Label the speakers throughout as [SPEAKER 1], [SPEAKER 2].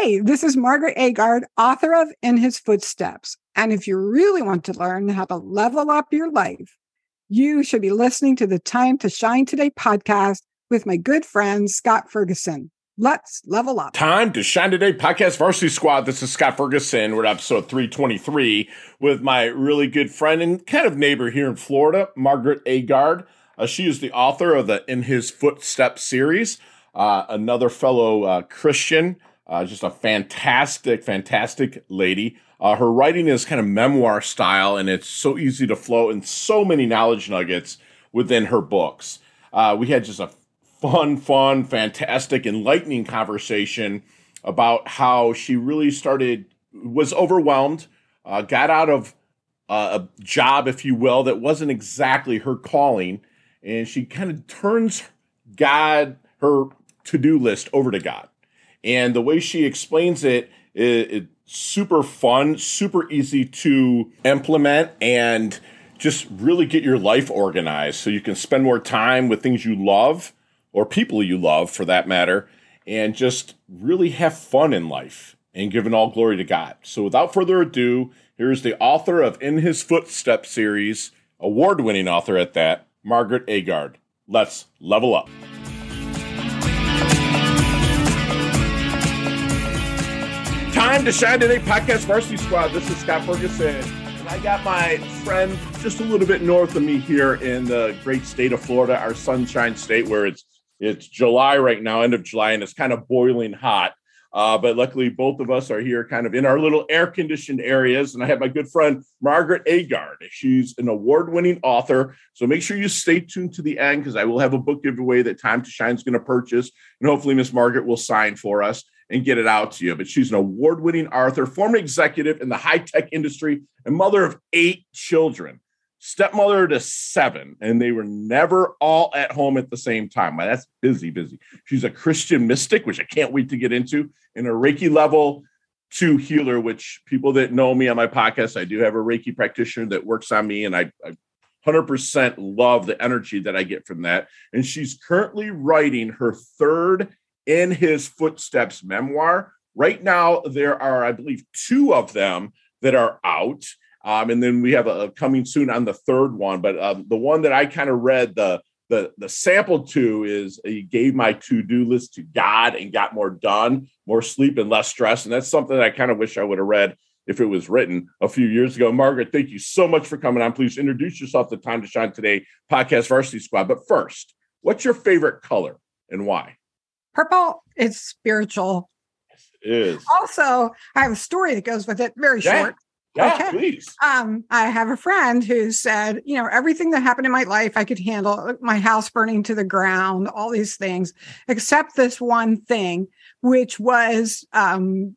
[SPEAKER 1] Hey, this is Margaret Agard, author of In His Footsteps. And if you really want to learn how to level up your life, you should be listening to the Time to Shine Today podcast with my good friend, Scott Ferguson. Let's level up.
[SPEAKER 2] Time to Shine Today podcast Varsity Squad. This is Scott Ferguson. We're at episode 323 with my really good friend and kind of neighbor here in Florida, Margaret Agard. Uh, she is the author of the In His Footsteps series, uh, another fellow uh, Christian, uh, just a fantastic, fantastic lady. Uh, her writing is kind of memoir style, and it's so easy to flow and so many knowledge nuggets within her books. Uh, we had just a fun, fun, fantastic, enlightening conversation about how she really started, was overwhelmed, uh, got out of uh, a job, if you will, that wasn't exactly her calling. And she kind of turns God, her to do list, over to God. And the way she explains it, it, super fun, super easy to implement, and just really get your life organized so you can spend more time with things you love or people you love for that matter, and just really have fun in life and giving all glory to God. So without further ado, here's the author of In His Footsteps series, award winning author at that, Margaret Agard. Let's level up. Time to shine today, podcast varsity squad. This is Scott Ferguson, and I got my friend just a little bit north of me here in the great state of Florida, our sunshine state, where it's it's July right now, end of July, and it's kind of boiling hot. Uh, but luckily, both of us are here kind of in our little air conditioned areas. And I have my good friend, Margaret Agard. She's an award winning author. So make sure you stay tuned to the end because I will have a book giveaway that Time to Shine is going to purchase. And hopefully, Miss Margaret will sign for us and get it out to you. But she's an award winning author, former executive in the high tech industry, and mother of eight children stepmother to seven, and they were never all at home at the same time. Well, that's busy, busy. She's a Christian mystic, which I can't wait to get into, and a Reiki level two healer, which people that know me on my podcast, I do have a Reiki practitioner that works on me, and I, I 100% love the energy that I get from that. And she's currently writing her third in his footsteps memoir. Right now, there are, I believe, two of them that are out. Um, and then we have a, a, coming soon on the third one. But um, the one that I kind of read the the the sample to is he gave my to do list to God and got more done, more sleep and less stress. And that's something that I kind of wish I would have read if it was written a few years ago. Margaret, thank you so much for coming on. Please introduce yourself to Time to Shine Today podcast Varsity Squad. But first, what's your favorite color and why?
[SPEAKER 1] Purple is spiritual.
[SPEAKER 2] It is.
[SPEAKER 1] Also, I have a story that goes with it, very
[SPEAKER 2] yeah.
[SPEAKER 1] short.
[SPEAKER 2] Yeah, okay. please.
[SPEAKER 1] Um, I have a friend who said, you know, everything that happened in my life, I could handle my house burning to the ground, all these things, except this one thing, which was um,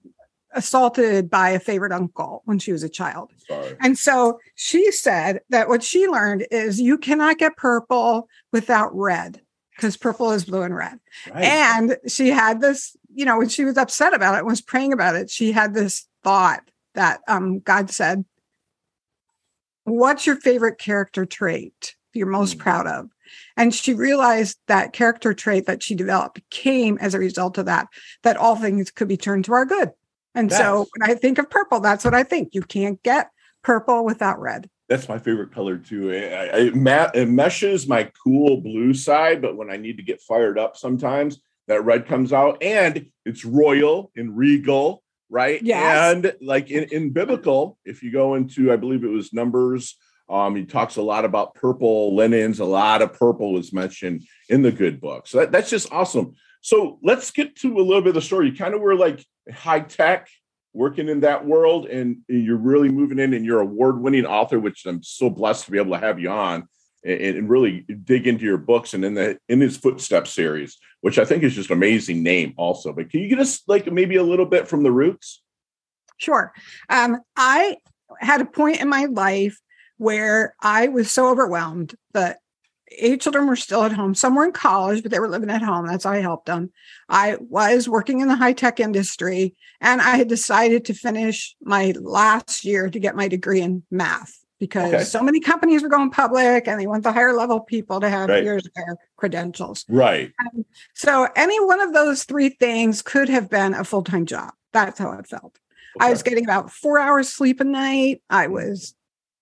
[SPEAKER 1] assaulted by a favorite uncle when she was a child.
[SPEAKER 2] Sorry.
[SPEAKER 1] And so she said that what she learned is you cannot get purple without red because purple is blue and red. Right. And she had this, you know, when she was upset about it, was praying about it, she had this thought that um, God said, What's your favorite character trait you're most mm. proud of? And she realized that character trait that she developed came as a result of that, that all things could be turned to our good. And so when I think of purple, that's what I think. You can't get purple without red.
[SPEAKER 2] That's my favorite color too. It, it, meshes my cool blue side, but when I need to get fired up sometimes, that red comes out and it's royal and regal right?
[SPEAKER 1] Yeah.
[SPEAKER 2] And like in, in biblical, if you go into, I believe it was Numbers, um, he talks a lot about purple linens. A lot of purple is mentioned in the good book. So that, that's just awesome. So let's get to a little bit of the story. You kind of were like high tech, working in that world, and you're really moving in, and you're award winning author, which I'm so blessed to be able to have you on and, and really dig into your books and in the in his footsteps series which i think is just an amazing name also. But can you get us like maybe a little bit from the roots?
[SPEAKER 1] Sure. Um, i had a point in my life where i was so overwhelmed that eight children were still at home some were in college but they were living at home that's how i helped them i was working in the high tech industry and i had decided to finish my last year to get my degree in math because okay. so many companies were going public and they want the higher level people to have right. years of their credentials.
[SPEAKER 2] Right.
[SPEAKER 1] Um, so any one of those three things could have been a full time job. That's how it felt. Okay. I was getting about four hours sleep a night. I was,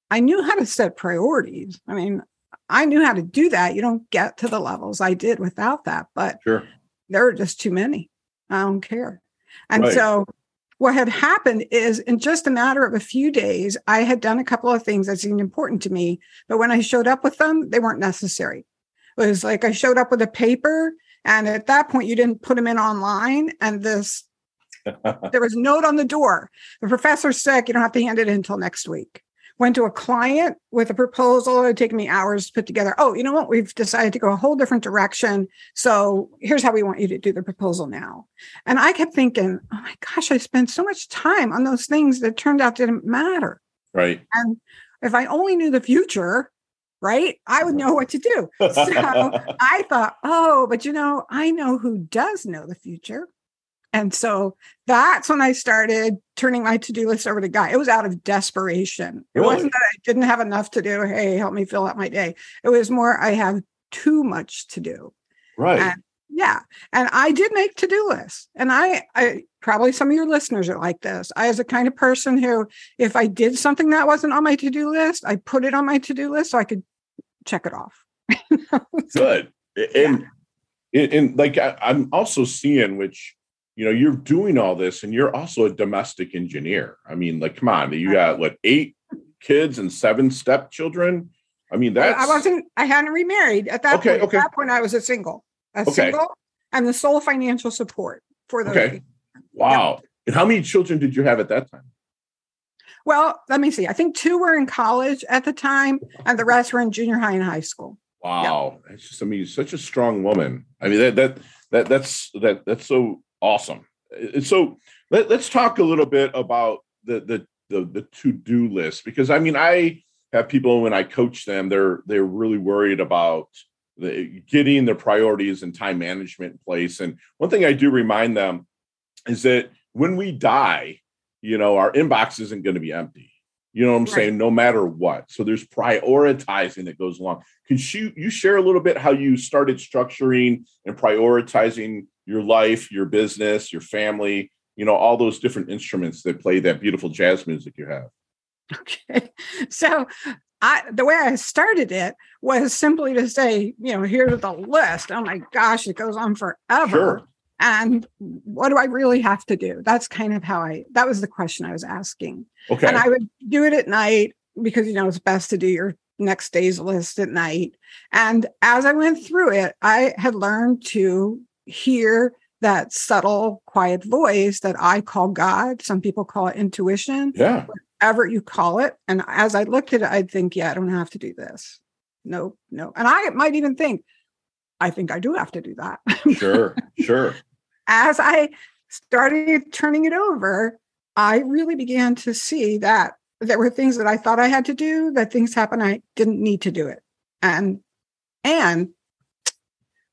[SPEAKER 1] I knew how to set priorities. I mean, I knew how to do that. You don't get to the levels I did without that, but
[SPEAKER 2] sure.
[SPEAKER 1] there are just too many. I don't care. And right. so what had happened is in just a matter of a few days, I had done a couple of things that seemed important to me, but when I showed up with them, they weren't necessary. It was like I showed up with a paper, and at that point, you didn't put them in online, and this there was a note on the door. The professor's sick. You don't have to hand it in until next week. Went to a client with a proposal. It would take me hours to put together. Oh, you know what? We've decided to go a whole different direction. So here's how we want you to do the proposal now. And I kept thinking, oh my gosh, I spent so much time on those things that turned out didn't matter.
[SPEAKER 2] Right.
[SPEAKER 1] And if I only knew the future, right, I would know what to do. So I thought, oh, but you know, I know who does know the future. And so that's when I started turning my to do list over to Guy. It was out of desperation. Really? It wasn't that I didn't have enough to do. Hey, help me fill out my day. It was more, I have too much to do.
[SPEAKER 2] Right.
[SPEAKER 1] And yeah. And I did make to do lists. And I, I, probably some of your listeners are like this. I was the kind of person who, if I did something that wasn't on my to do list, I put it on my to do list so I could check it off.
[SPEAKER 2] Good. And, yeah. and, and like I, I'm also seeing, which, you know you're doing all this and you're also a domestic engineer i mean like come on you got what eight kids and seven stepchildren i mean that
[SPEAKER 1] i wasn't i hadn't remarried at that okay, point okay. at that point i was a single a okay. single and the sole financial support for those
[SPEAKER 2] okay wow yep. and how many children did you have at that time
[SPEAKER 1] well let me see i think two were in college at the time and the rest were in junior high and high school
[SPEAKER 2] wow yep. that's just i mean such a strong woman i mean that that that that's that that's so awesome. Uh, so let, us talk a little bit about the the the, the to do list because I mean I have people when I coach them they're they're really worried about the, getting their priorities and time management in place. And one thing I do remind them is that when we die, you know, our inbox isn't going to be empty. You know what I'm right. saying? No matter what. So there's prioritizing that goes along. Can you you share a little bit how you started structuring and prioritizing your life, your business, your family, you know, all those different instruments that play that beautiful jazz music you have.
[SPEAKER 1] Okay. So I the way I started it was simply to say, you know, here's the list. Oh my gosh, it goes on forever. Sure. And what do I really have to do? That's kind of how I that was the question I was asking.
[SPEAKER 2] Okay.
[SPEAKER 1] And I would do it at night because you know it's best to do your next day's list at night. And as I went through it, I had learned to hear that subtle, quiet voice that I call God. Some people call it intuition.
[SPEAKER 2] Yeah.
[SPEAKER 1] Whatever you call it. And as I looked at it, I'd think, yeah, I don't have to do this. No, no. And I might even think, I think I do have to do that.
[SPEAKER 2] Sure, sure.
[SPEAKER 1] as I started turning it over, I really began to see that there were things that I thought I had to do, that things happened I didn't need to do it. And and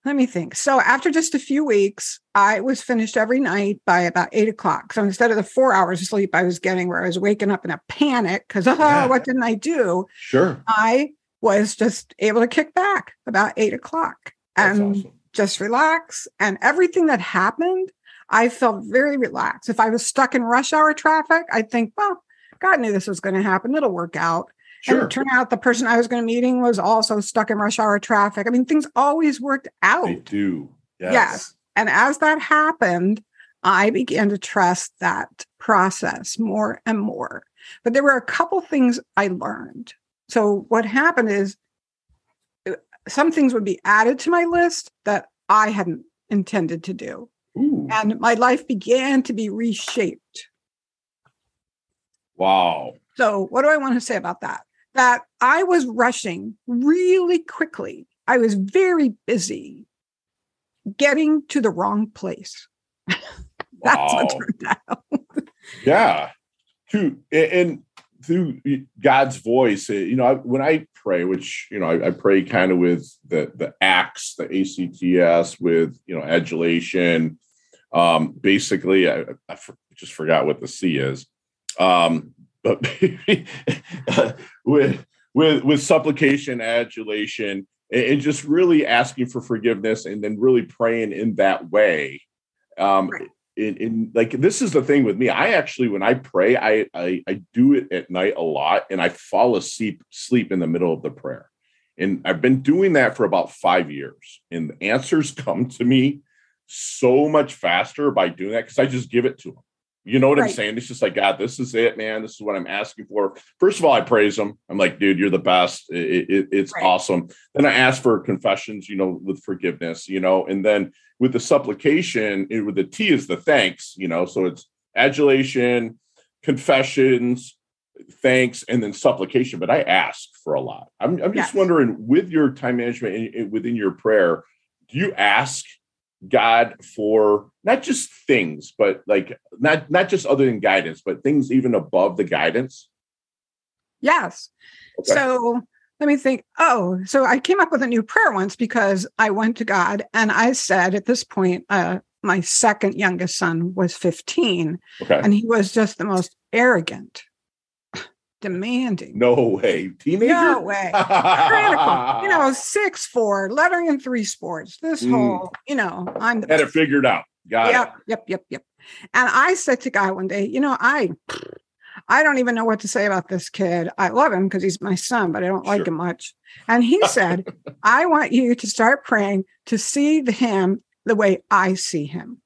[SPEAKER 1] let me think. So after just a few weeks, I was finished every night by about eight o'clock. So instead of the four hours of sleep I was getting, where I was waking up in a panic because oh, yeah. what didn't I do?
[SPEAKER 2] Sure.
[SPEAKER 1] I was just able to kick back about eight o'clock That's and awesome. just relax. And everything that happened, I felt very relaxed. If I was stuck in rush hour traffic, I'd think, well, God knew this was going to happen. It'll work out. Sure. And it turned out the person I was going to meeting was also stuck in rush hour traffic. I mean, things always worked out.
[SPEAKER 2] They do. Yes.
[SPEAKER 1] yes. And as that happened, I began to trust that process more and more. But there were a couple things I learned. So what happened is uh, some things would be added to my list that I hadn't intended to do. Ooh. And my life began to be reshaped.
[SPEAKER 2] Wow.
[SPEAKER 1] So, what do I want to say about that? That I was rushing really quickly. I was very busy getting to the wrong place. That's wow. what turned out.
[SPEAKER 2] yeah. To, and through God's voice, you know, when I pray, which, you know, I, I pray kind of with the, the acts, the ACTS with, you know, adulation. Um, basically, I, I just forgot what the C is. Um, but with with with supplication, adulation, and, and, just really asking for forgiveness, and then really praying in that way. Um, right. in, in like this is the thing with me. I actually when I pray, I, I I do it at night a lot, and I fall asleep sleep in the middle of the prayer. And I've been doing that for about five years, and the answers come to me so much faster by doing that because I just give it to them. You know what right. I'm saying? It's just like, God, this is it, man. This is what I'm asking for. First of all, I praise him. I'm like, dude, you're the best. It, it, it's right. awesome. Then I ask for confessions, you know, with forgiveness, you know, and then with the supplication, it, with the T is the thanks, you know, so it's adulation, confessions, thanks, and then supplication. But I ask for a lot. I'm, I'm just yes. wondering, with your time management within your prayer, do you ask God for not just things, but like not not just other than guidance, but things even above the guidance?
[SPEAKER 1] Yes. Okay. So let me think. Oh, so I came up with a new prayer once because I went to God and I said at this point, uh, my second youngest son was 15, okay. and he was just the most arrogant, demanding.
[SPEAKER 2] No way. Teenager?
[SPEAKER 1] No way. Critical. You know, six, four, lettering in three sports. This mm. whole, you know, I'm
[SPEAKER 2] the had it figured out. Got
[SPEAKER 1] yep, it. Yep, yep, yep. And I said to Guy one day, you know, I I don't even know what to say about this kid. I love him because he's my son, but I don't sure. like him much. And he said, I want you to start praying to see him the way I see him.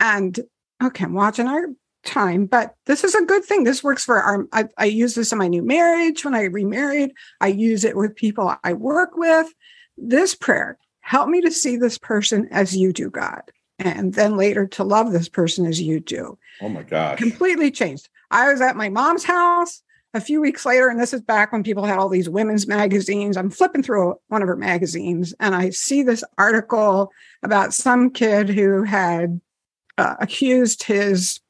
[SPEAKER 1] And okay, I'm watching our time, but this is a good thing. This works for our, I, I use this in my new marriage when I remarried. I use it with people I work with. This prayer, help me to see this person as you do, God. And then later to love this person as you do.
[SPEAKER 2] Oh my gosh.
[SPEAKER 1] Completely changed. I was at my mom's house a few weeks later, and this is back when people had all these women's magazines. I'm flipping through one of her magazines and I see this article about some kid who had uh, accused his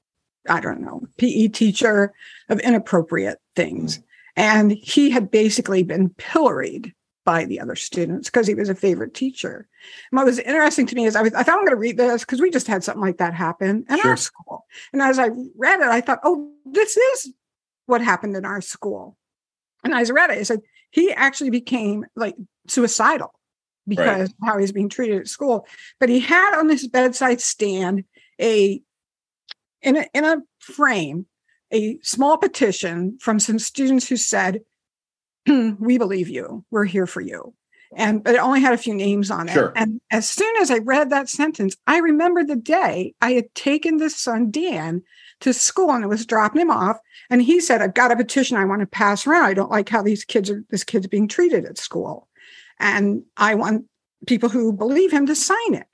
[SPEAKER 1] I don't know, PE teacher of inappropriate things. And he had basically been pilloried by the other students because he was a favorite teacher. And what was interesting to me is I, was, I thought I'm going to read this because we just had something like that happen in sure. our school. And as I read it, I thought, oh, this is what happened in our school. And as I read it, I said, he actually became like suicidal because right. how he's being treated at school. But he had on his bedside stand a in a, in a frame a small petition from some students who said, hmm, "We believe you. We're here for you." And but it only had a few names on it. Sure. And as soon as I read that sentence, I remembered the day I had taken this son Dan to school and I was dropping him off. And he said, I've got a petition I want to pass around. I don't like how these kids are this kid's being treated at school. And I want people who believe him to sign it.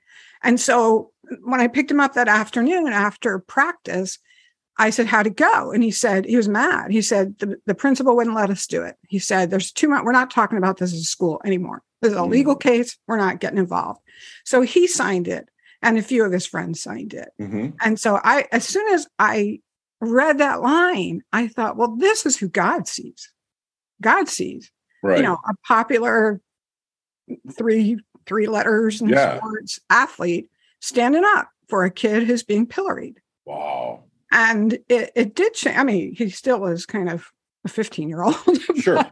[SPEAKER 1] And so when I picked him up that afternoon after practice, I said, How'd it go? And he said, he was mad. He said, the, the principal wouldn't let us do it. He said, There's too much. We're not talking about this as a school anymore. This is a legal mm-hmm. case. We're not getting involved. So he signed it, and a few of his friends signed it. Mm-hmm. And so I, as soon as I read that line, I thought, well, this is who God sees. God sees, right. you know, a popular three three letters and yeah. sports athlete standing up for a kid who's being pilloried.
[SPEAKER 2] Wow.
[SPEAKER 1] And it, it did change. I mean, he still is kind of a 15 year old.
[SPEAKER 2] sure.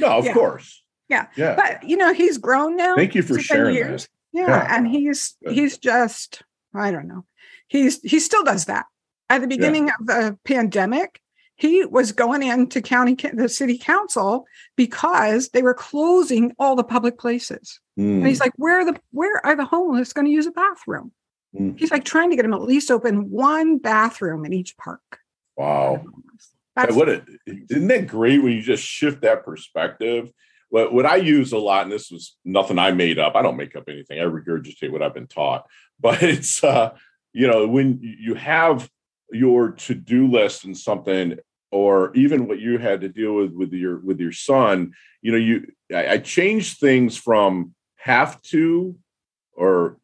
[SPEAKER 2] No, of
[SPEAKER 1] yeah.
[SPEAKER 2] course.
[SPEAKER 1] Yeah. Yeah. But you know, he's grown now.
[SPEAKER 2] Thank you for sharing years. that.
[SPEAKER 1] Yeah. yeah. And he's he's just, I don't know. He's he still does that. At the beginning of the pandemic, he was going into county the city council because they were closing all the public places. Mm. and he's like where are the where are the homeless going to use a bathroom? Mm. he's like trying to get them at least open one bathroom in each park.
[SPEAKER 2] Wow. That's what it isn't that great when you just shift that perspective? What, what i use a lot and this was nothing i made up i don't make up anything i regurgitate what i've been taught but it's uh you know when you have your to-do list and something or even what you had to deal with with your with your son you know you i, I changed things from have to or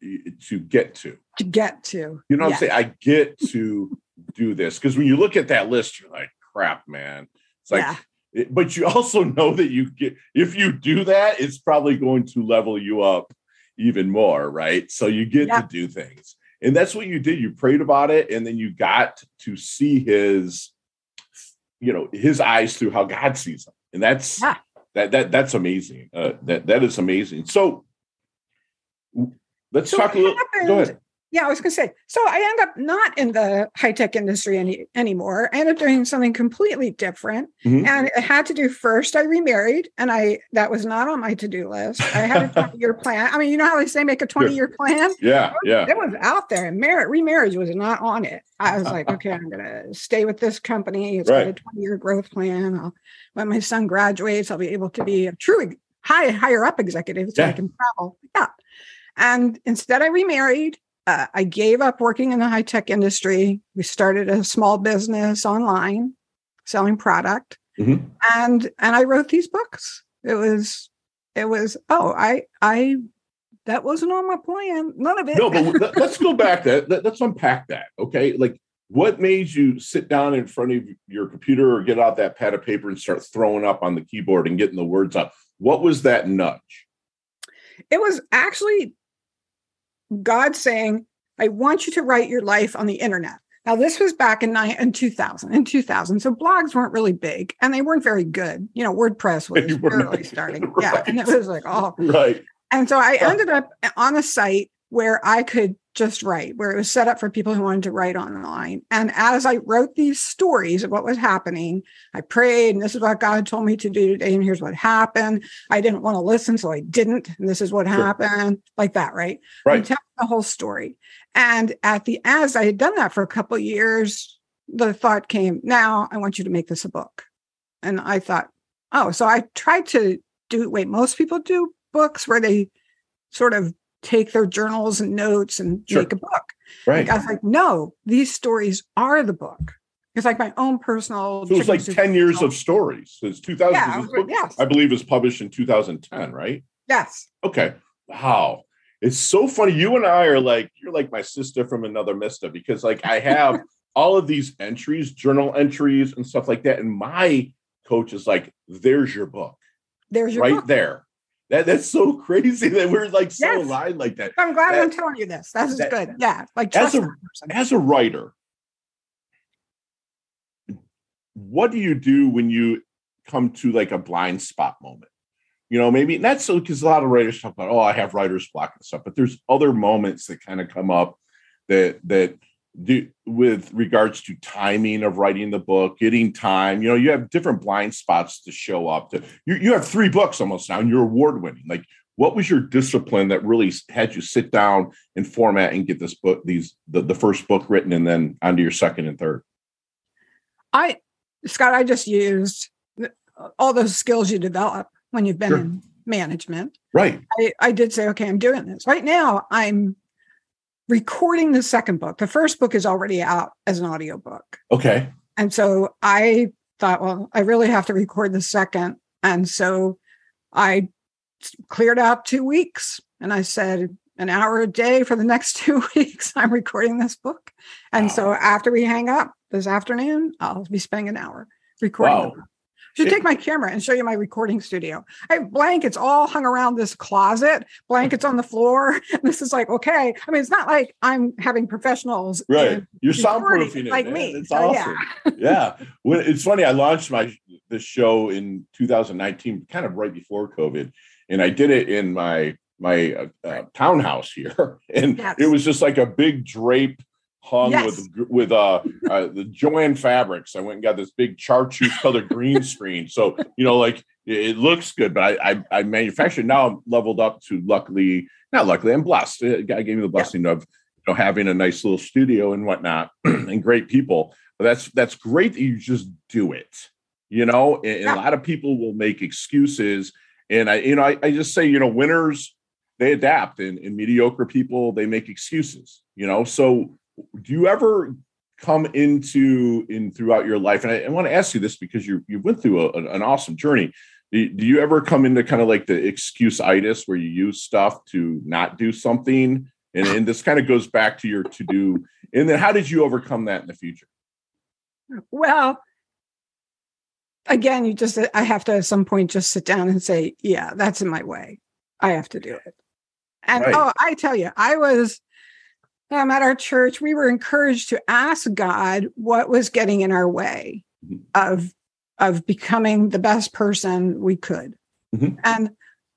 [SPEAKER 2] to get to.
[SPEAKER 1] To get to.
[SPEAKER 2] You know what i'm saying? I get to do this. Because when you look at that list you're like crap man. It's like yeah. it, but you also know that you get if you do that it's probably going to level you up even more right? So you get yeah. to do things. And that's what you did. You prayed about it and then you got to see his you know his eyes through how God sees them, and that's yeah. that that that's amazing. Uh, that that is amazing. So let's so talk a little. Happened,
[SPEAKER 1] go ahead. Yeah, I was going to say. So I end up not in the high tech industry any anymore. I ended up doing something completely different, mm-hmm. and it had to do first. I remarried, and I that was not on my to do list. I had a twenty year plan. I mean, you know how they say make a twenty year plan.
[SPEAKER 2] Yeah, yeah.
[SPEAKER 1] It was out there, and marriage remarriage was not on it. I was like, okay, I'm going to stay with this company. It's right. got a twenty year growth plan. I'll, when my son graduates, I'll be able to be a true high higher up executive so yeah. I can travel. Yeah. And instead, I remarried uh, I gave up working in the high tech industry. We started a small business online selling product, mm-hmm. and and I wrote these books. It was it was oh I I that wasn't on my plan. None of it.
[SPEAKER 2] No, but let's go back. That let's unpack that. Okay, like what made you sit down in front of your computer or get out that pad of paper and start throwing up on the keyboard and getting the words up? What was that nudge?
[SPEAKER 1] It was actually God saying, I want you to write your life on the internet. Now, this was back in, in 2000, in 2000. So blogs weren't really big and they weren't very good. You know, WordPress was barely starting. right. Yeah. And it was like, oh.
[SPEAKER 2] Right.
[SPEAKER 1] And so I ended up on a site where I could just write, where it was set up for people who wanted to write online. And as I wrote these stories of what was happening, I prayed, and this is what God told me to do today, and here's what happened. I didn't want to listen, so I didn't, and this is what sure. happened, like that, right?
[SPEAKER 2] Right.
[SPEAKER 1] Tell the whole story. And at the as I had done that for a couple years, the thought came, now I want you to make this a book. And I thought, oh, so I tried to do wait, most people do books where they sort of take their journals and notes and sure. make a book.
[SPEAKER 2] Right.
[SPEAKER 1] Like I was like, no, these stories are the book. It's like my own personal.
[SPEAKER 2] So it was like 10 years of stories It's 2000. Yeah, book, yes. I believe was published in 2010, right?
[SPEAKER 1] Yes.
[SPEAKER 2] Okay. Wow. It's so funny. You and I are like, you're like my sister from another mister because like I have all of these entries, journal entries and stuff like that. And my coach is like, there's your book.
[SPEAKER 1] There's your
[SPEAKER 2] right
[SPEAKER 1] book.
[SPEAKER 2] there. That, that's so crazy that we're like so yes. aligned like that.
[SPEAKER 1] I'm glad
[SPEAKER 2] that,
[SPEAKER 1] I'm telling you this. That's that, good. Yeah. Like
[SPEAKER 2] as a, as a writer, what do you do when you come to like a blind spot moment? You know, maybe not so because a lot of writers talk about, oh, I have writer's block and stuff, but there's other moments that kind of come up that that do with regards to timing of writing the book, getting time. You know, you have different blind spots to show up. To you, you have three books almost now, and you're award winning. Like, what was your discipline that really had you sit down and format and get this book, these the, the first book written, and then onto your second and third?
[SPEAKER 1] I, Scott, I just used all those skills you develop when you've been sure. in management.
[SPEAKER 2] Right.
[SPEAKER 1] I, I did say, okay, I'm doing this. Right now, I'm recording the second book. The first book is already out as an audiobook.
[SPEAKER 2] Okay.
[SPEAKER 1] And so I thought, well, I really have to record the second. And so I cleared out two weeks and I said, an hour a day for the next two weeks, I'm recording this book. And wow. so after we hang up this afternoon, I'll be spending an hour recording. Wow should take my camera and show you my recording studio. I have blankets all hung around this closet, blankets on the floor. this is like, okay. I mean, it's not like I'm having professionals.
[SPEAKER 2] Right. You're soundproofing it.
[SPEAKER 1] Like man. me.
[SPEAKER 2] It's so, awesome. Yeah. yeah. It's funny. I launched my the show in 2019, kind of right before COVID. And I did it in my my uh, uh, townhouse here. And yes. it was just like a big drape hung yes. with with uh, uh, the Jo-Ann fabrics. I went and got this big chartreuse colored green screen. So you know, like it, looks good, but I, I, I manufactured. Now I'm leveled up to luckily, not luckily, I'm blessed. God gave me the blessing yeah. of you know having a nice little studio and whatnot, and great people. But that's that's great that you just do it. You know, and, yeah. a lot of people will make excuses, and I you know I, I just say you know winners they adapt, and, and mediocre people they make excuses. You know, so do you ever come into in throughout your life and i, I want to ask you this because you you went through a, an awesome journey. Do, do you ever come into kind of like the excuse itis where you use stuff to not do something? And, and this kind of goes back to your to do and then how did you overcome that in the future?
[SPEAKER 1] Well again you just i have to at some point just sit down and say yeah that's in my way. I have to do it. And right. oh i tell you i was um, at our church, we were encouraged to ask God what was getting in our way mm-hmm. of of becoming the best person we could. Mm-hmm. And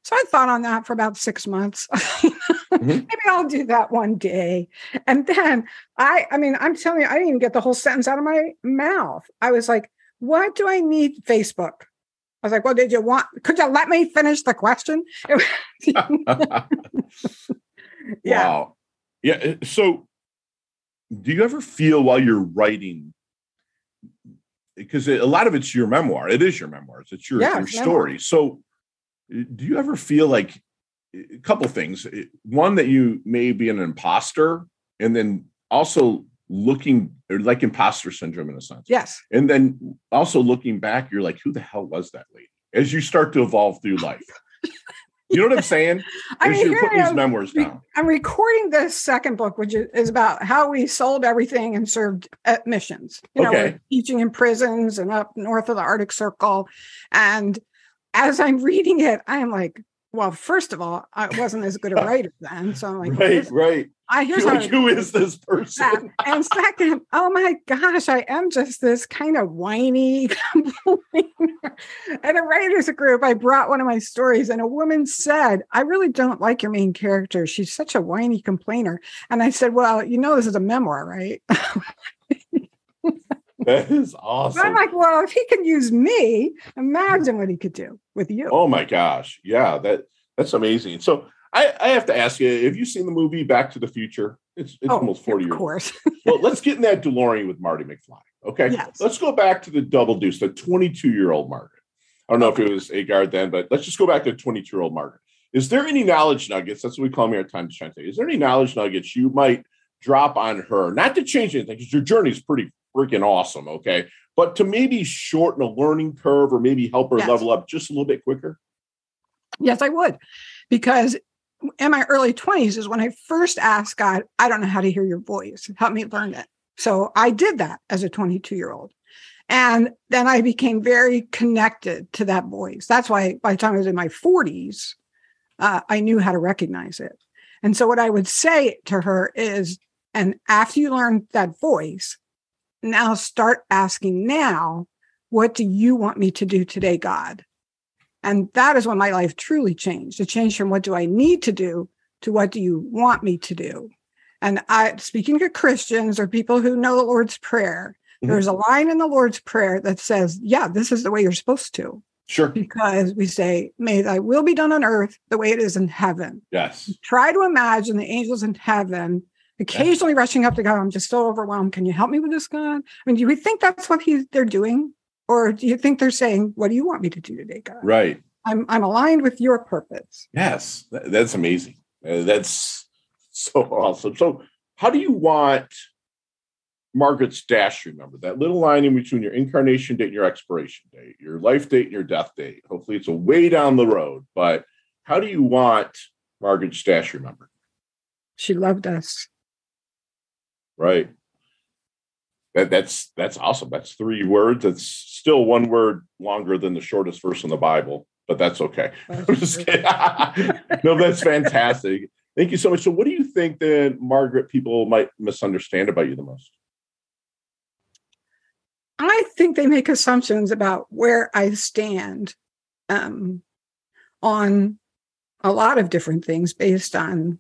[SPEAKER 1] So I thought on that for about six months. mm-hmm. Maybe I'll do that one day. And then I, I mean, I'm telling you, I didn't even get the whole sentence out of my mouth. I was like, what do I need Facebook? I was like, well, did you want, could you let me finish the question?
[SPEAKER 2] yeah. Wow. Yeah. Uh, so do you ever feel while you're writing because a lot of it's your memoir it is your memoirs it's your, yeah, your story memoir. so uh, do you ever feel like uh, a couple things uh, one that you may be an imposter and then also looking like imposter syndrome in a sense
[SPEAKER 1] yes
[SPEAKER 2] and then also looking back you're like who the hell was that lady as you start to evolve through life you know what I'm saying? I mean, you're putting these memoirs down.
[SPEAKER 1] I'm recording the second book, which is about how we sold everything and served at missions. You know, okay. teaching in prisons and up north of the Arctic Circle. And as I'm reading it, I am like, well, first of all, I wasn't as good a writer then. So I'm like,
[SPEAKER 2] right, right.
[SPEAKER 1] I here's
[SPEAKER 2] like, who is this person?
[SPEAKER 1] and second, oh my gosh, I am just this kind of whiny complainer. At a writers group, I brought one of my stories, and a woman said, I really don't like your main character. She's such a whiny complainer. And I said, Well, you know, this is a memoir, right?
[SPEAKER 2] That is awesome.
[SPEAKER 1] I'm like, well, if he can use me, imagine what he could do with you.
[SPEAKER 2] Oh my gosh. Yeah, that that's amazing. So I, I have to ask you, have you seen the movie Back to the Future? It's, it's oh, almost 40 years.
[SPEAKER 1] Of course.
[SPEAKER 2] well, let's get in that DeLorean with Marty McFly. Okay. Yes. Let's go back to the double deuce, the 22 year old Margaret. I don't know okay. if it was Agard then, but let's just go back to 22 year old Margaret. Is there any knowledge nuggets? That's what we call me our time to shine. Is there any knowledge nuggets you might drop on her? Not to change anything, because your journey is pretty freaking awesome. Okay. But to maybe shorten a learning curve or maybe help her yes. level up just a little bit quicker?
[SPEAKER 1] Yes, I would. Because in my early 20s is when I first asked God, I don't know how to hear your voice. Help me learn it. So I did that as a 22 year old. And then I became very connected to that voice. That's why by the time I was in my 40s, uh, I knew how to recognize it. And so what I would say to her is, and after you learn that voice, now start asking now, what do you want me to do today, God? And that is when my life truly changed. It changed from what do I need to do to what do you want me to do? And I, speaking to Christians or people who know the Lord's Prayer, mm-hmm. there's a line in the Lord's Prayer that says, yeah, this is the way you're supposed to.
[SPEAKER 2] Sure.
[SPEAKER 1] Because we say, may thy will be done on earth the way it is in heaven.
[SPEAKER 2] Yes.
[SPEAKER 1] Try to imagine the angels in heaven occasionally yes. rushing up to God. I'm just so overwhelmed. Can you help me with this, God? I mean, do we think that's what he's they're doing? Or do you think they're saying, What do you want me to do today, God?
[SPEAKER 2] Right.
[SPEAKER 1] I'm I'm aligned with your purpose.
[SPEAKER 2] Yes, that's amazing. Uh, that's so awesome. So, how do you want Margaret's dash? Remember that little line in between your incarnation date and your expiration date, your life date and your death date. Hopefully, it's a way down the road. But how do you want Margaret's dash remembered?
[SPEAKER 1] She loved us.
[SPEAKER 2] Right. That, that's that's awesome. That's three words. That's still one word longer than the shortest verse in the Bible, but that's okay. no, that's fantastic. Thank you so much. So, what do you think that Margaret people might misunderstand about you the most?
[SPEAKER 1] I think they make assumptions about where I stand um, on a lot of different things based on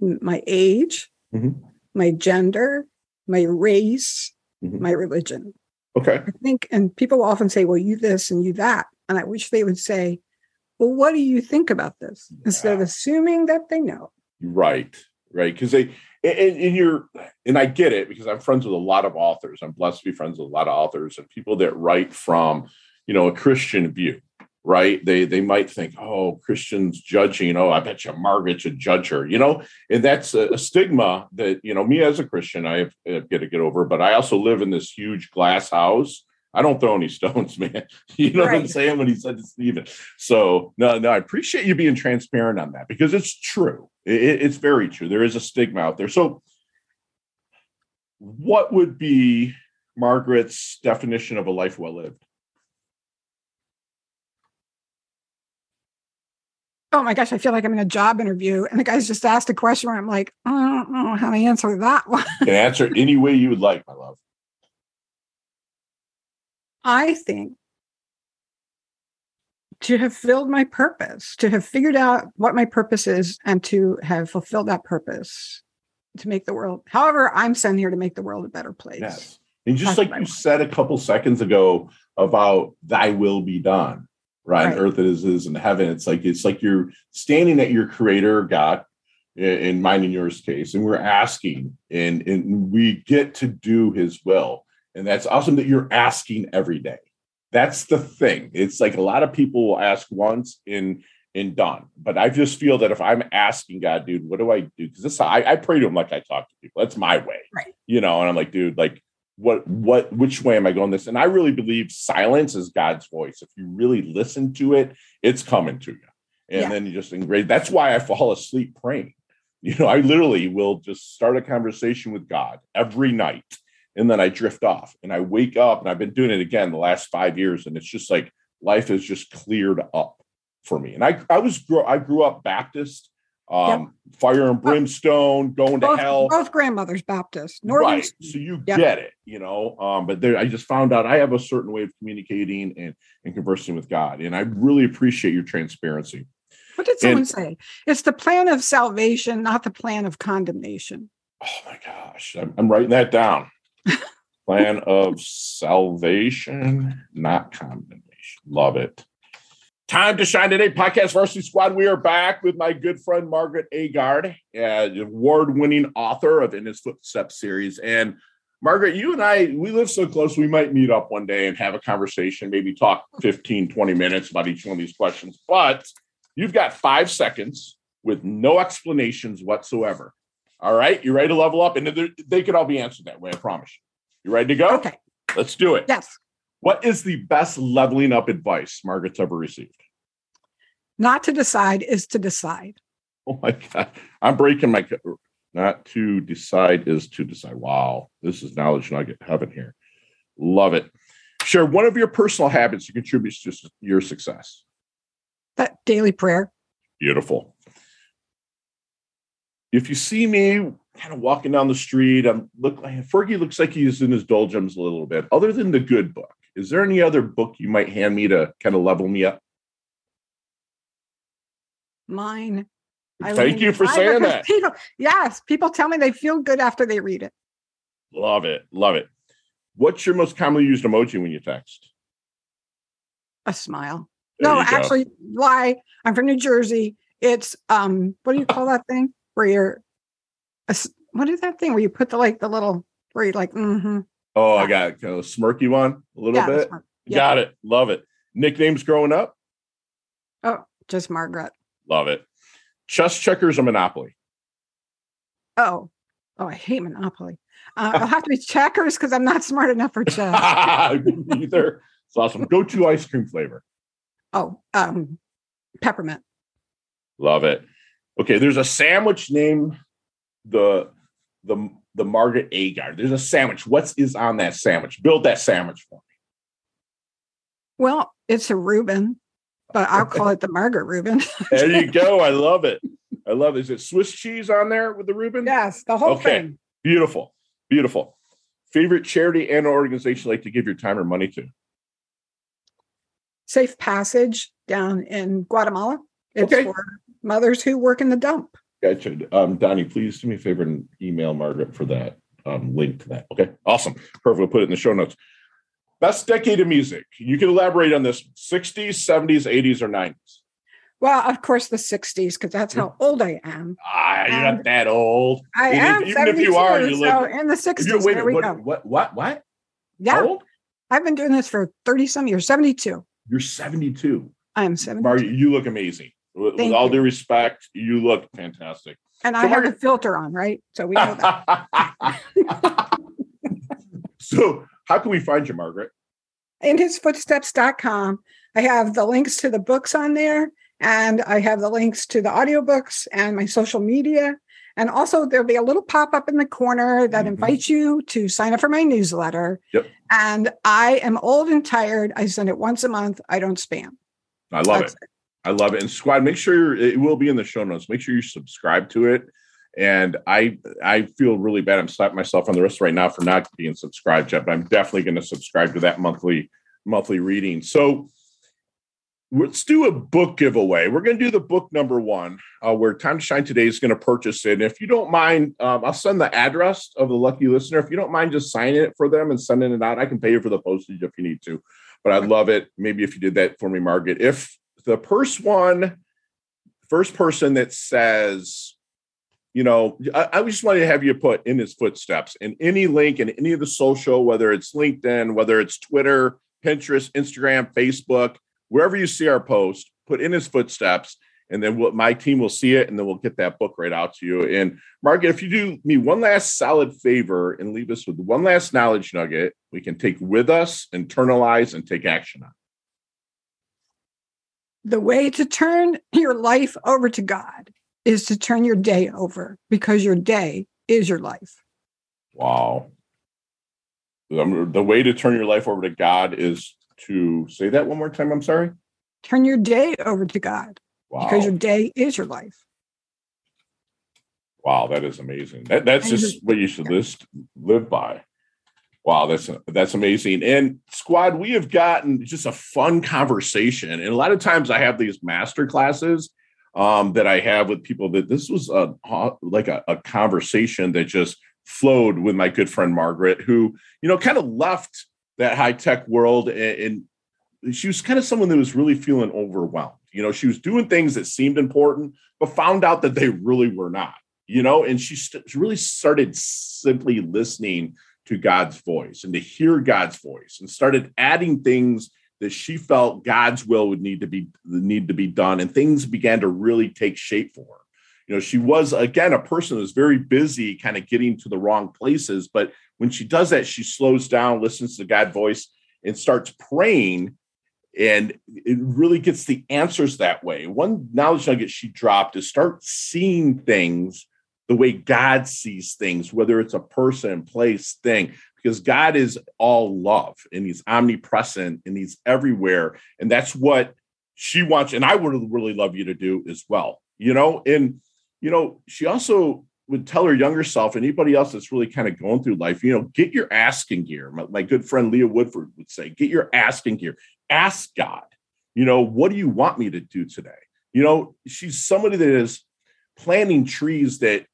[SPEAKER 1] my age, mm-hmm. My gender, my race, mm-hmm. my religion.
[SPEAKER 2] Okay.
[SPEAKER 1] I think, and people often say, well, you this and you that. And I wish they would say, well, what do you think about this? Instead of assuming that they know.
[SPEAKER 2] Right. Right. Because they, and, and, you're, and I get it because I'm friends with a lot of authors. I'm blessed to be friends with a lot of authors and people that write from, you know, a Christian view right? They they might think, oh, Christians judging. Oh, I bet you Margaret should judge her, you know. And that's a, a stigma that you know me as a Christian I have, have got to get over. But I also live in this huge glass house. I don't throw any stones, man. You know right. what I'm saying when he said to Stephen. So no, no, I appreciate you being transparent on that because it's true. It, it's very true. There is a stigma out there. So, what would be Margaret's definition of a life well lived?
[SPEAKER 1] Oh my gosh, I feel like I'm in a job interview. And the guy's just asked a question where I'm like, I don't know how to answer that one.
[SPEAKER 2] can answer any way you would like, my love.
[SPEAKER 1] I think to have filled my purpose, to have figured out what my purpose is, and to have fulfilled that purpose to make the world, however, I'm sent here to make the world a better place.
[SPEAKER 2] Yes. And just That's like you said a couple seconds ago about thy will be done, right? right. Earth as is in heaven. It's like it's like you're standing at your creator, God, in mine and yours case, and we're asking, and, and we get to do his will. And that's awesome that you're asking every day. That's the thing. It's like a lot of people will ask once and and done. But I just feel that if I'm asking God, dude, what do I do? Because this I, I pray to him like I talk to people. That's my way.
[SPEAKER 1] Right.
[SPEAKER 2] You know, and I'm like, dude, like what what which way am I going this? And I really believe silence is God's voice. If you really listen to it, it's coming to you. And yeah. then you just engrave. That's why I fall asleep praying. You know, I literally will just start a conversation with God every night. And then I drift off and I wake up and I've been doing it again the last five years. And it's just like life is just cleared up for me. And I, I was, I grew up Baptist, um, yep. fire and brimstone, going
[SPEAKER 1] both,
[SPEAKER 2] to hell.
[SPEAKER 1] Both grandmothers Baptist, Northern
[SPEAKER 2] right? So you yep. get it, you know. Um, but there, I just found out I have a certain way of communicating and and conversing with God, and I really appreciate your transparency.
[SPEAKER 1] What did someone and, say? It's the plan of salvation, not the plan of condemnation.
[SPEAKER 2] Oh my gosh, I'm, I'm writing that down. plan of salvation, not condemnation. Love it. Time to Shine Today podcast Varsity Squad. We are back with my good friend Margaret Agard, uh, award winning author of In His Footsteps series. And Margaret, you and I, we live so close, we might meet up one day and have a conversation, maybe talk 15, 20 minutes about each one of these questions. But you've got five seconds with no explanations whatsoever. All right. You ready to level up? And they could all be answered that way, I promise you. You ready to go?
[SPEAKER 1] Okay.
[SPEAKER 2] Let's do it.
[SPEAKER 1] Yes.
[SPEAKER 2] What is the best leveling up advice Margaret's ever received?
[SPEAKER 1] Not to decide is to decide.
[SPEAKER 2] Oh my God. I'm breaking my not to decide is to decide. Wow. This is knowledge nugget heaven here. Love it. Share one of your personal habits that contributes to your success.
[SPEAKER 1] That daily prayer.
[SPEAKER 2] Beautiful. If you see me kind of walking down the street, I'm look like Fergie looks like he's in his doldrums a little bit. Other than the good book, is there any other book you might hand me to kind of level me up?
[SPEAKER 1] Mine.
[SPEAKER 2] Thank you for saying that.
[SPEAKER 1] People, yes, people tell me they feel good after they read it.
[SPEAKER 2] Love it. Love it. What's your most commonly used emoji when you text?
[SPEAKER 1] A smile. There no, actually, why? I'm from New Jersey. It's um, what do you call that thing? Where you're, a, what is that thing where you put the like the little where you like, mm-hmm.
[SPEAKER 2] Oh, I got kind of a smirky one a little yeah, bit. Yeah. Got it. Love it. Nicknames growing up?
[SPEAKER 1] Oh, just Margaret.
[SPEAKER 2] Love it. Chess checkers or Monopoly?
[SPEAKER 1] Oh, oh, I hate Monopoly. Uh, I'll have to be checkers because I'm not smart enough for chess.
[SPEAKER 2] Either. It's awesome. Go to ice cream flavor.
[SPEAKER 1] Oh, um, peppermint.
[SPEAKER 2] Love it. Okay, there's a sandwich named the the the Margaret Agard. There's a sandwich. What is is on that sandwich? Build that sandwich for me.
[SPEAKER 1] Well, it's a Reuben, but I'll call it the Margaret Reuben.
[SPEAKER 2] there you go. I love it. I love it. Is it Swiss cheese on there with the Reuben?
[SPEAKER 1] Yes, the whole okay. thing.
[SPEAKER 2] Beautiful. Beautiful. Favorite charity and organization like to give your time or money to?
[SPEAKER 1] Safe Passage down in Guatemala. It's okay. for mothers who work in the dump.
[SPEAKER 2] Gotcha. Um, Donnie, please do me a favor and email Margaret for that um, link to that. Okay, awesome. Perfect. We'll put it in the show notes. Best decade of music. You can elaborate on this 60s, 70s, 80s, or 90s.
[SPEAKER 1] Well, of course, the 60s, because that's how old I am.
[SPEAKER 2] Ah, you're not that old.
[SPEAKER 1] I even, am. Even if you are, you so in the 60s. Wait, there we
[SPEAKER 2] what,
[SPEAKER 1] go.
[SPEAKER 2] What, what, what?
[SPEAKER 1] Yeah. I've been doing this for 30 some years, 72.
[SPEAKER 2] You're 72.
[SPEAKER 1] I am 72.
[SPEAKER 2] Margie, you look amazing. With, with all due respect, you look fantastic.
[SPEAKER 1] And so I have a filter on, right? So we know that.
[SPEAKER 2] so how can we find you, Margaret?
[SPEAKER 1] In his footsteps.com. I have the links to the books on there, and I have the links to the audiobooks and my social media. And also, there'll be a little pop up in the corner that mm-hmm. invites you to sign up for my newsletter.
[SPEAKER 2] Yep.
[SPEAKER 1] And I am old and tired. I send it once a month. I don't spam.
[SPEAKER 2] I love it. it. I love it. And squad, make sure it will be in the show notes. Make sure you subscribe to it. And I I feel really bad. I'm slapping myself on the wrist right now for not being subscribed yet, but I'm definitely going to subscribe to that monthly monthly reading. So let's do a book giveaway. We're going to do the book number one, uh, where Time to Shine Today is going to purchase it. And if you don't mind, um, I'll send the address of the lucky listener. If you don't mind just signing it for them and sending it out, I can pay you for the postage if you need to. But I'd love it. Maybe if you did that for me, Margaret. If the first one, first person that says, you know, I, I just wanted to have you put in his footsteps and any link in any of the social, whether it's LinkedIn, whether it's Twitter, Pinterest, Instagram, Facebook, wherever you see our post, put in his footsteps, and then we'll, my team will see it, and then we'll get that book right out to you. And Margaret, if you do me one last solid favor and leave us with one last knowledge nugget, we can take with us, internalize, and take action on.
[SPEAKER 1] The way to turn your life over to God is to turn your day over because your day is your life.
[SPEAKER 2] Wow. Um, the way to turn your life over to God is to say that one more time. I'm sorry.
[SPEAKER 1] Turn your day over to God wow. because your day is your life.
[SPEAKER 2] Wow, that is amazing. That, that's just what you should list, live by. Wow, that's that's amazing. And squad, we have gotten just a fun conversation. And a lot of times I have these master classes um, that I have with people that this was a like a, a conversation that just flowed with my good friend Margaret, who, you know, kind of left that high tech world and, and she was kind of someone that was really feeling overwhelmed. You know, she was doing things that seemed important, but found out that they really were not, you know, and she, st- she really started simply listening to God's voice and to hear God's voice and started adding things that she felt God's will would need to be need to be done and things began to really take shape for her. You know, she was again a person who's very busy kind of getting to the wrong places, but when she does that, she slows down, listens to God's voice, and starts praying. And it really gets the answers that way. One knowledge nugget she dropped is start seeing things the way God sees things, whether it's a person, place, thing, because God is all love and he's omnipresent and he's everywhere. And that's what she wants. And I would really love you to do as well, you know? And, you know, she also would tell her younger self, anybody else that's really kind of going through life, you know, get your asking gear. My, my good friend Leah Woodford would say, get your asking gear. Ask God, you know, what do you want me to do today? You know, she's somebody that is planting trees that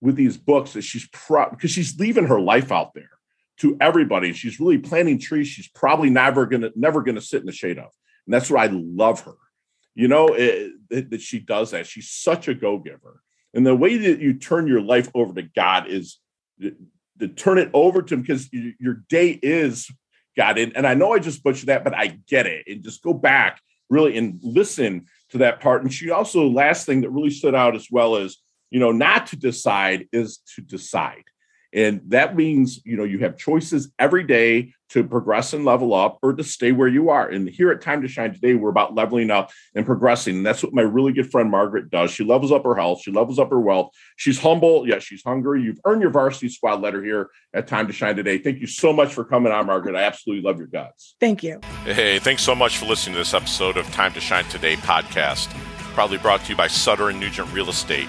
[SPEAKER 2] with these books that she's pro because she's leaving her life out there to everybody. She's really planting trees she's probably never gonna never gonna sit in the shade of. And that's why I love her. You know, eh, eh, it, it, that she does that. She's such a go-giver and the way that you turn your life over to God is to, to turn it over to Him because your day is God. And, and I know I just butchered that, but I get it. And just go back really and listen to that part. And she also, last thing that really stood out as well is, you know, not to decide is to decide. And that means, you know, you have choices every day to progress and level up or to stay where you are. And here at Time to Shine today, we're about leveling up and progressing. And that's what my really good friend Margaret does. She levels up her health, she levels up her wealth. She's humble, yeah, she's hungry. You've earned your varsity squad letter here at Time to Shine today. Thank you so much for coming on, Margaret. I absolutely love your guts.
[SPEAKER 1] Thank you.
[SPEAKER 3] Hey, thanks so much for listening to this episode of Time to Shine Today podcast. Probably brought to you by Sutter and Nugent Real Estate,